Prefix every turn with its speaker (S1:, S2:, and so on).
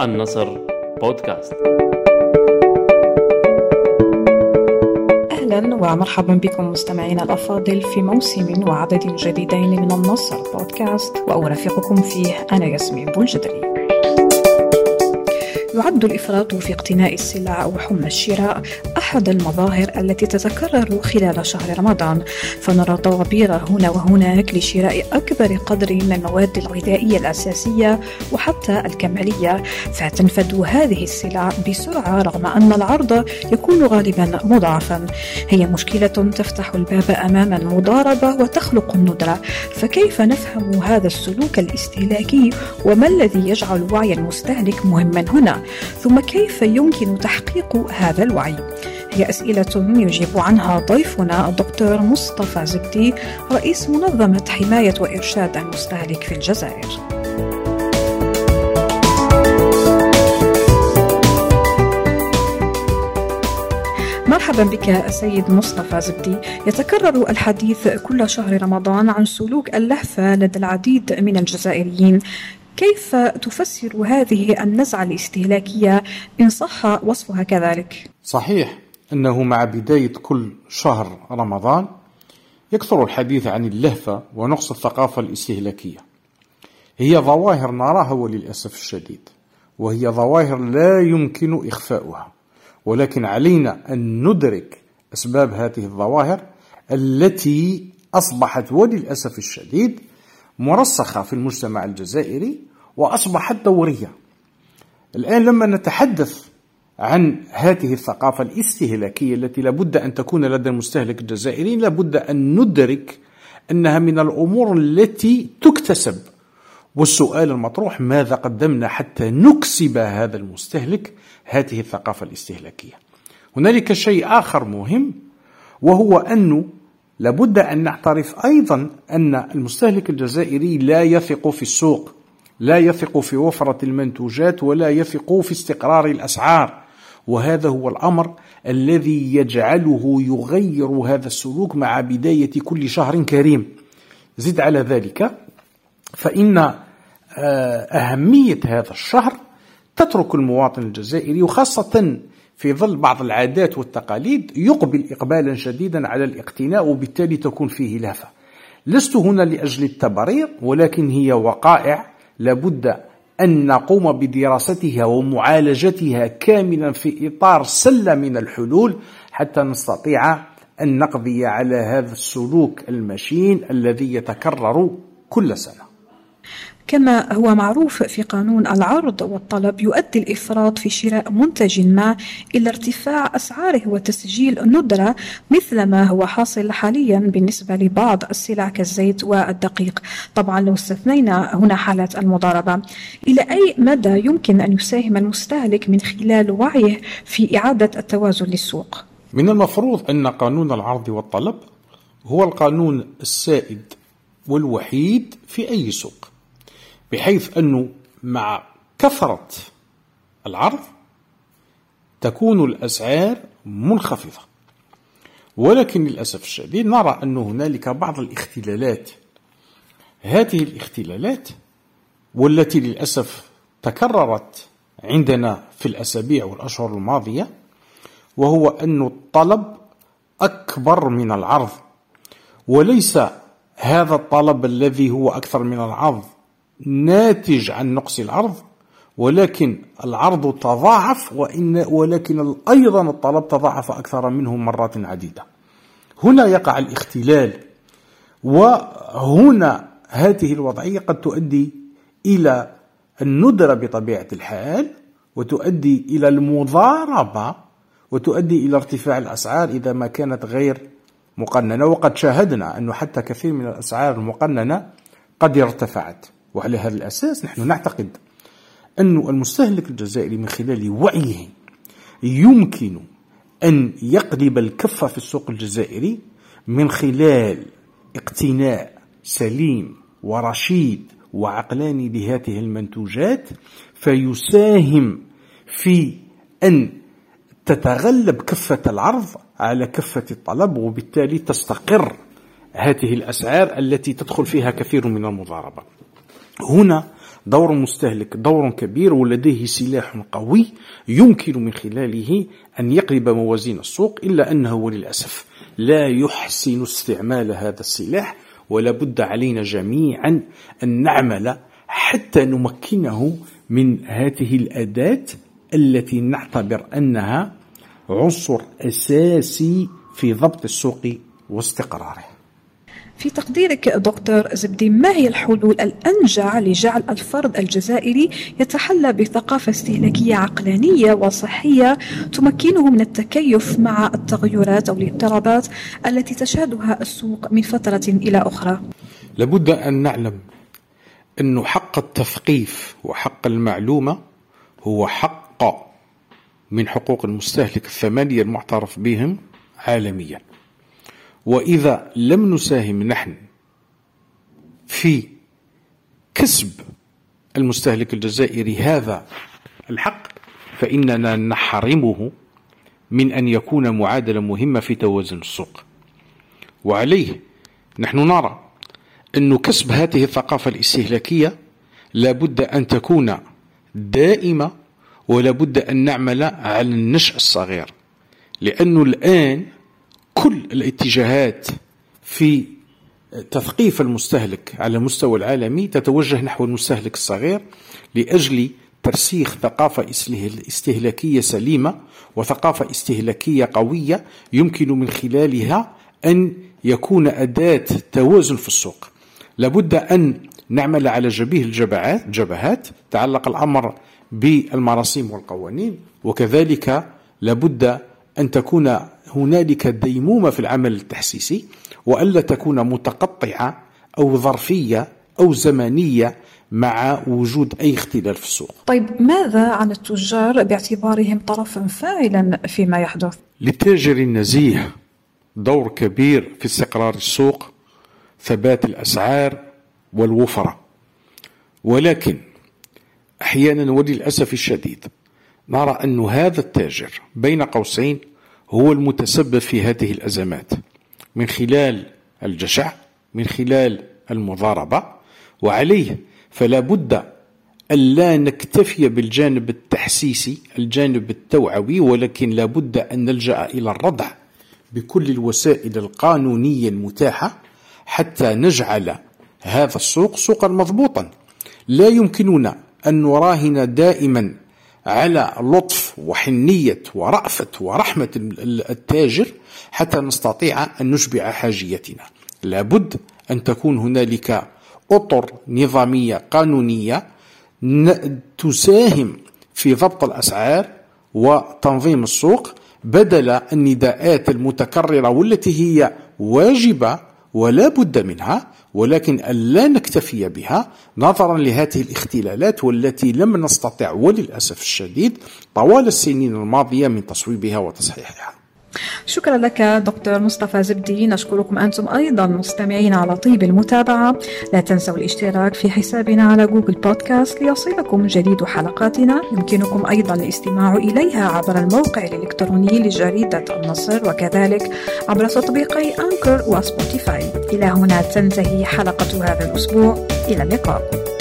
S1: النصر بودكاست.
S2: أهلا ومرحبا بكم مستمعينا الأفاضل في موسم وعدد جديدين من النصر بودكاست وارافقكم فيه أنا ياسمين بولجدري يعد الإفراط في اقتناء السلع وحمى الشراء أحد المظاهر التي تتكرر خلال شهر رمضان. فنرى طوابير هنا وهناك لشراء أكبر قدر من المواد الغذائية الأساسية وحتى الكمالية. فتنفد هذه السلع بسرعة رغم أن العرض يكون غالبا مضاعفا. هي مشكلة تفتح الباب أمام المضاربة وتخلق الندرة. فكيف نفهم هذا السلوك الاستهلاكي؟ وما الذي يجعل وعي المستهلك مهما هنا؟ ثم كيف يمكن تحقيق هذا الوعي؟ هي أسئلة يجيب عنها ضيفنا الدكتور مصطفى زبدي رئيس منظمة حماية وإرشاد المستهلك في الجزائر. مرحبا بك السيد مصطفى زبدي. يتكرر الحديث كل شهر رمضان عن سلوك اللهفة لدى العديد من الجزائريين. كيف تفسر هذه النزعة الاستهلاكية إن صح وصفها كذلك؟
S3: صحيح أنه مع بداية كل شهر رمضان يكثر الحديث عن اللهفة ونقص الثقافة الاستهلاكية هي ظواهر نراها وللأسف الشديد وهي ظواهر لا يمكن إخفاؤها ولكن علينا أن ندرك أسباب هذه الظواهر التي أصبحت وللأسف الشديد مرسخة في المجتمع الجزائري وأصبحت دورية. الآن لما نتحدث عن هذه الثقافة الاستهلاكية التي لابد أن تكون لدى المستهلك الجزائري لابد أن ندرك أنها من الأمور التي تكتسب. والسؤال المطروح ماذا قدمنا حتى نكسب هذا المستهلك هذه الثقافة الاستهلاكية؟ هنالك شيء آخر مهم وهو أنه لابد أن نعترف أيضا أن المستهلك الجزائري لا يثق في السوق لا يثق في وفرة المنتوجات ولا يثق في استقرار الأسعار. وهذا هو الأمر الذي يجعله يغير هذا السلوك مع بداية كل شهر كريم. زد على ذلك فإن آه، أهمية هذا الشهر تترك المواطن الجزائري وخاصة في ظل بعض العادات والتقاليد يقبل إقبالا شديدا على الاقتناء وبالتالي تكون فيه لهفة. لست هنا لأجل التبرير ولكن هي وقائع. لابد أن نقوم بدراستها ومعالجتها كاملا في إطار سلة من الحلول حتى نستطيع أن نقضي على هذا السلوك المشين الذي يتكرر كل سنة.
S2: كما هو معروف في قانون العرض والطلب يؤدي الإفراط في شراء منتج ما إلى ارتفاع أسعاره وتسجيل ندرة مثل ما هو حاصل حاليا بالنسبة لبعض السلع كالزيت والدقيق. طبعا لو استثنينا هنا حالة المضاربة. إلى أي مدى يمكن أن يساهم المستهلك من خلال وعيه في إعادة التوازن للسوق؟
S3: من المفروض أن قانون العرض والطلب هو القانون السائد والوحيد في أي سوق. بحيث أنه مع كثرة العرض تكون الأسعار منخفضة. ولكن للأسف الشديد نرى أن هنالك بعض الاختلالات. هذه الاختلالات والتي للأسف تكررت عندنا في الأسابيع والأشهر الماضية وهو أن الطلب أكبر من العرض. وليس هذا الطلب الذي هو أكثر من العرض. ناتج عن نقص العرض ولكن العرض تضاعف وإن ولكن أيضا الطلب تضاعف أكثر منه مرات عديدة. هنا يقع الاختلال وهنا هذه الوضعية قد تؤدي إلى الندرة بطبيعة الحال وتؤدي إلى المضاربة وتؤدي إلى ارتفاع الأسعار إذا ما كانت غير مقننة. وقد شاهدنا أنه حتى كثير من الأسعار المقننة قد ارتفعت. وعلى هذا الأساس نحن نعتقد أن المستهلك الجزائري من خلال وعيه يمكن أن يقلب الكفة في السوق الجزائري من خلال اقتناء سليم ورشيد وعقلاني لهذه المنتوجات فيساهم في أن تتغلب كفة العرض على كفة الطلب وبالتالي تستقر هذه الأسعار التي تدخل فيها كثير من المضاربة. هنا دور المستهلك دور كبير ولديه سلاح قوي يمكن من خلاله أن يقلب موازين السوق إلا أنه وللأسف لا يحسن استعمال هذا السلاح ولا بد علينا جميعا أن نعمل حتى نمكنه من هذه الأداة التي نعتبر أنها عنصر أساسي في ضبط السوق واستقراره.
S2: في تقديرك دكتور زبدي ما هي الحلول الأنجع لجعل الفرد الجزائري يتحلى بثقافة استهلاكية عقلانية وصحية تمكنه من التكيف مع التغيرات أو الاضطرابات التي تشهدها السوق من فترة إلى أخرى؟
S3: لابد أن نعلم أن حق التثقيف وحق المعلومة هو حق من حقوق المستهلك الثمانية المعترف بهم عالميا. وإذا لم نساهم نحن في كسب المستهلك الجزائري هذا الحق فإننا نحرمه من أن يكون معادلة مهمة في توازن السوق. وعليه نحن نرى أن كسب هذه الثقافة الاستهلاكية لابد أن تكون دائمة ولابد أن نعمل على النشأ الصغير. لأنه الآن كل الاتجاهات في تثقيف المستهلك على المستوى العالمي تتوجه نحو المستهلك الصغير لأجل ترسيخ ثقافة استهلاكية سليمة وثقافة استهلاكية قوية يمكن من خلالها أن يكون أداة توازن في السوق. لابد أن نعمل على جبيه الجبهات جبهات تعلق الأمر بالمراسيم والقوانين وكذلك لابد أن تكون هنالك ديمومة في العمل التحسيسي وألا تكون متقطعة أو ظرفية أو زمنية مع وجود أي اختلال في السوق
S2: طيب ماذا عن التجار باعتبارهم طرفا فاعلا فيما يحدث؟
S3: للتاجر النزيه دور كبير في استقرار السوق ثبات الأسعار والوفرة ولكن أحيانا وللأسف الشديد نرى أن هذا التاجر بين قوسين هو المتسبب في هذه الأزمات. من خلال الجشع من خلال المضاربة وعليه فلا بد ألا نكتفي بالجانب التحسيسي الجانب التوعوي ولكن لا بد أن نلجأ إلى الردع بكل الوسائل القانونية المتاحة حتى نجعل هذا السوق سوقا مضبوطا. لا يمكننا أن نراهن دائما على لطف وحنية ورأفة ورحمة التاجر حتى نستطيع أن نشبع حاجيتنا. لابد أن تكون هنالك أطر نظامية قانونية تساهم في ضبط الأسعار وتنظيم السوق بدل النداءات المتكررة والتي هي واجبة ولا بد منها ولكن ألا نكتفي بها نظرا لهذه الاختلالات والتي لم نستطع وللأسف الشديد طوال السنين الماضية من تصويبها وتصحيحها.
S2: شكرا لك دكتور مصطفى زبدي. نشكركم أنتم أيضا مستمعين على طيب المتابعة. لا تنسوا الاشتراك في حسابنا على جوجل بودكاست ليصلكم جديد حلقاتنا. يمكنكم أيضا الاستماع إليها عبر الموقع الإلكتروني لجريدة النصر وكذلك عبر تطبيقي أنكر وسبوتيفاي. إلى هنا تنتهي حلقة هذا الأسبوع. إلى اللقاء.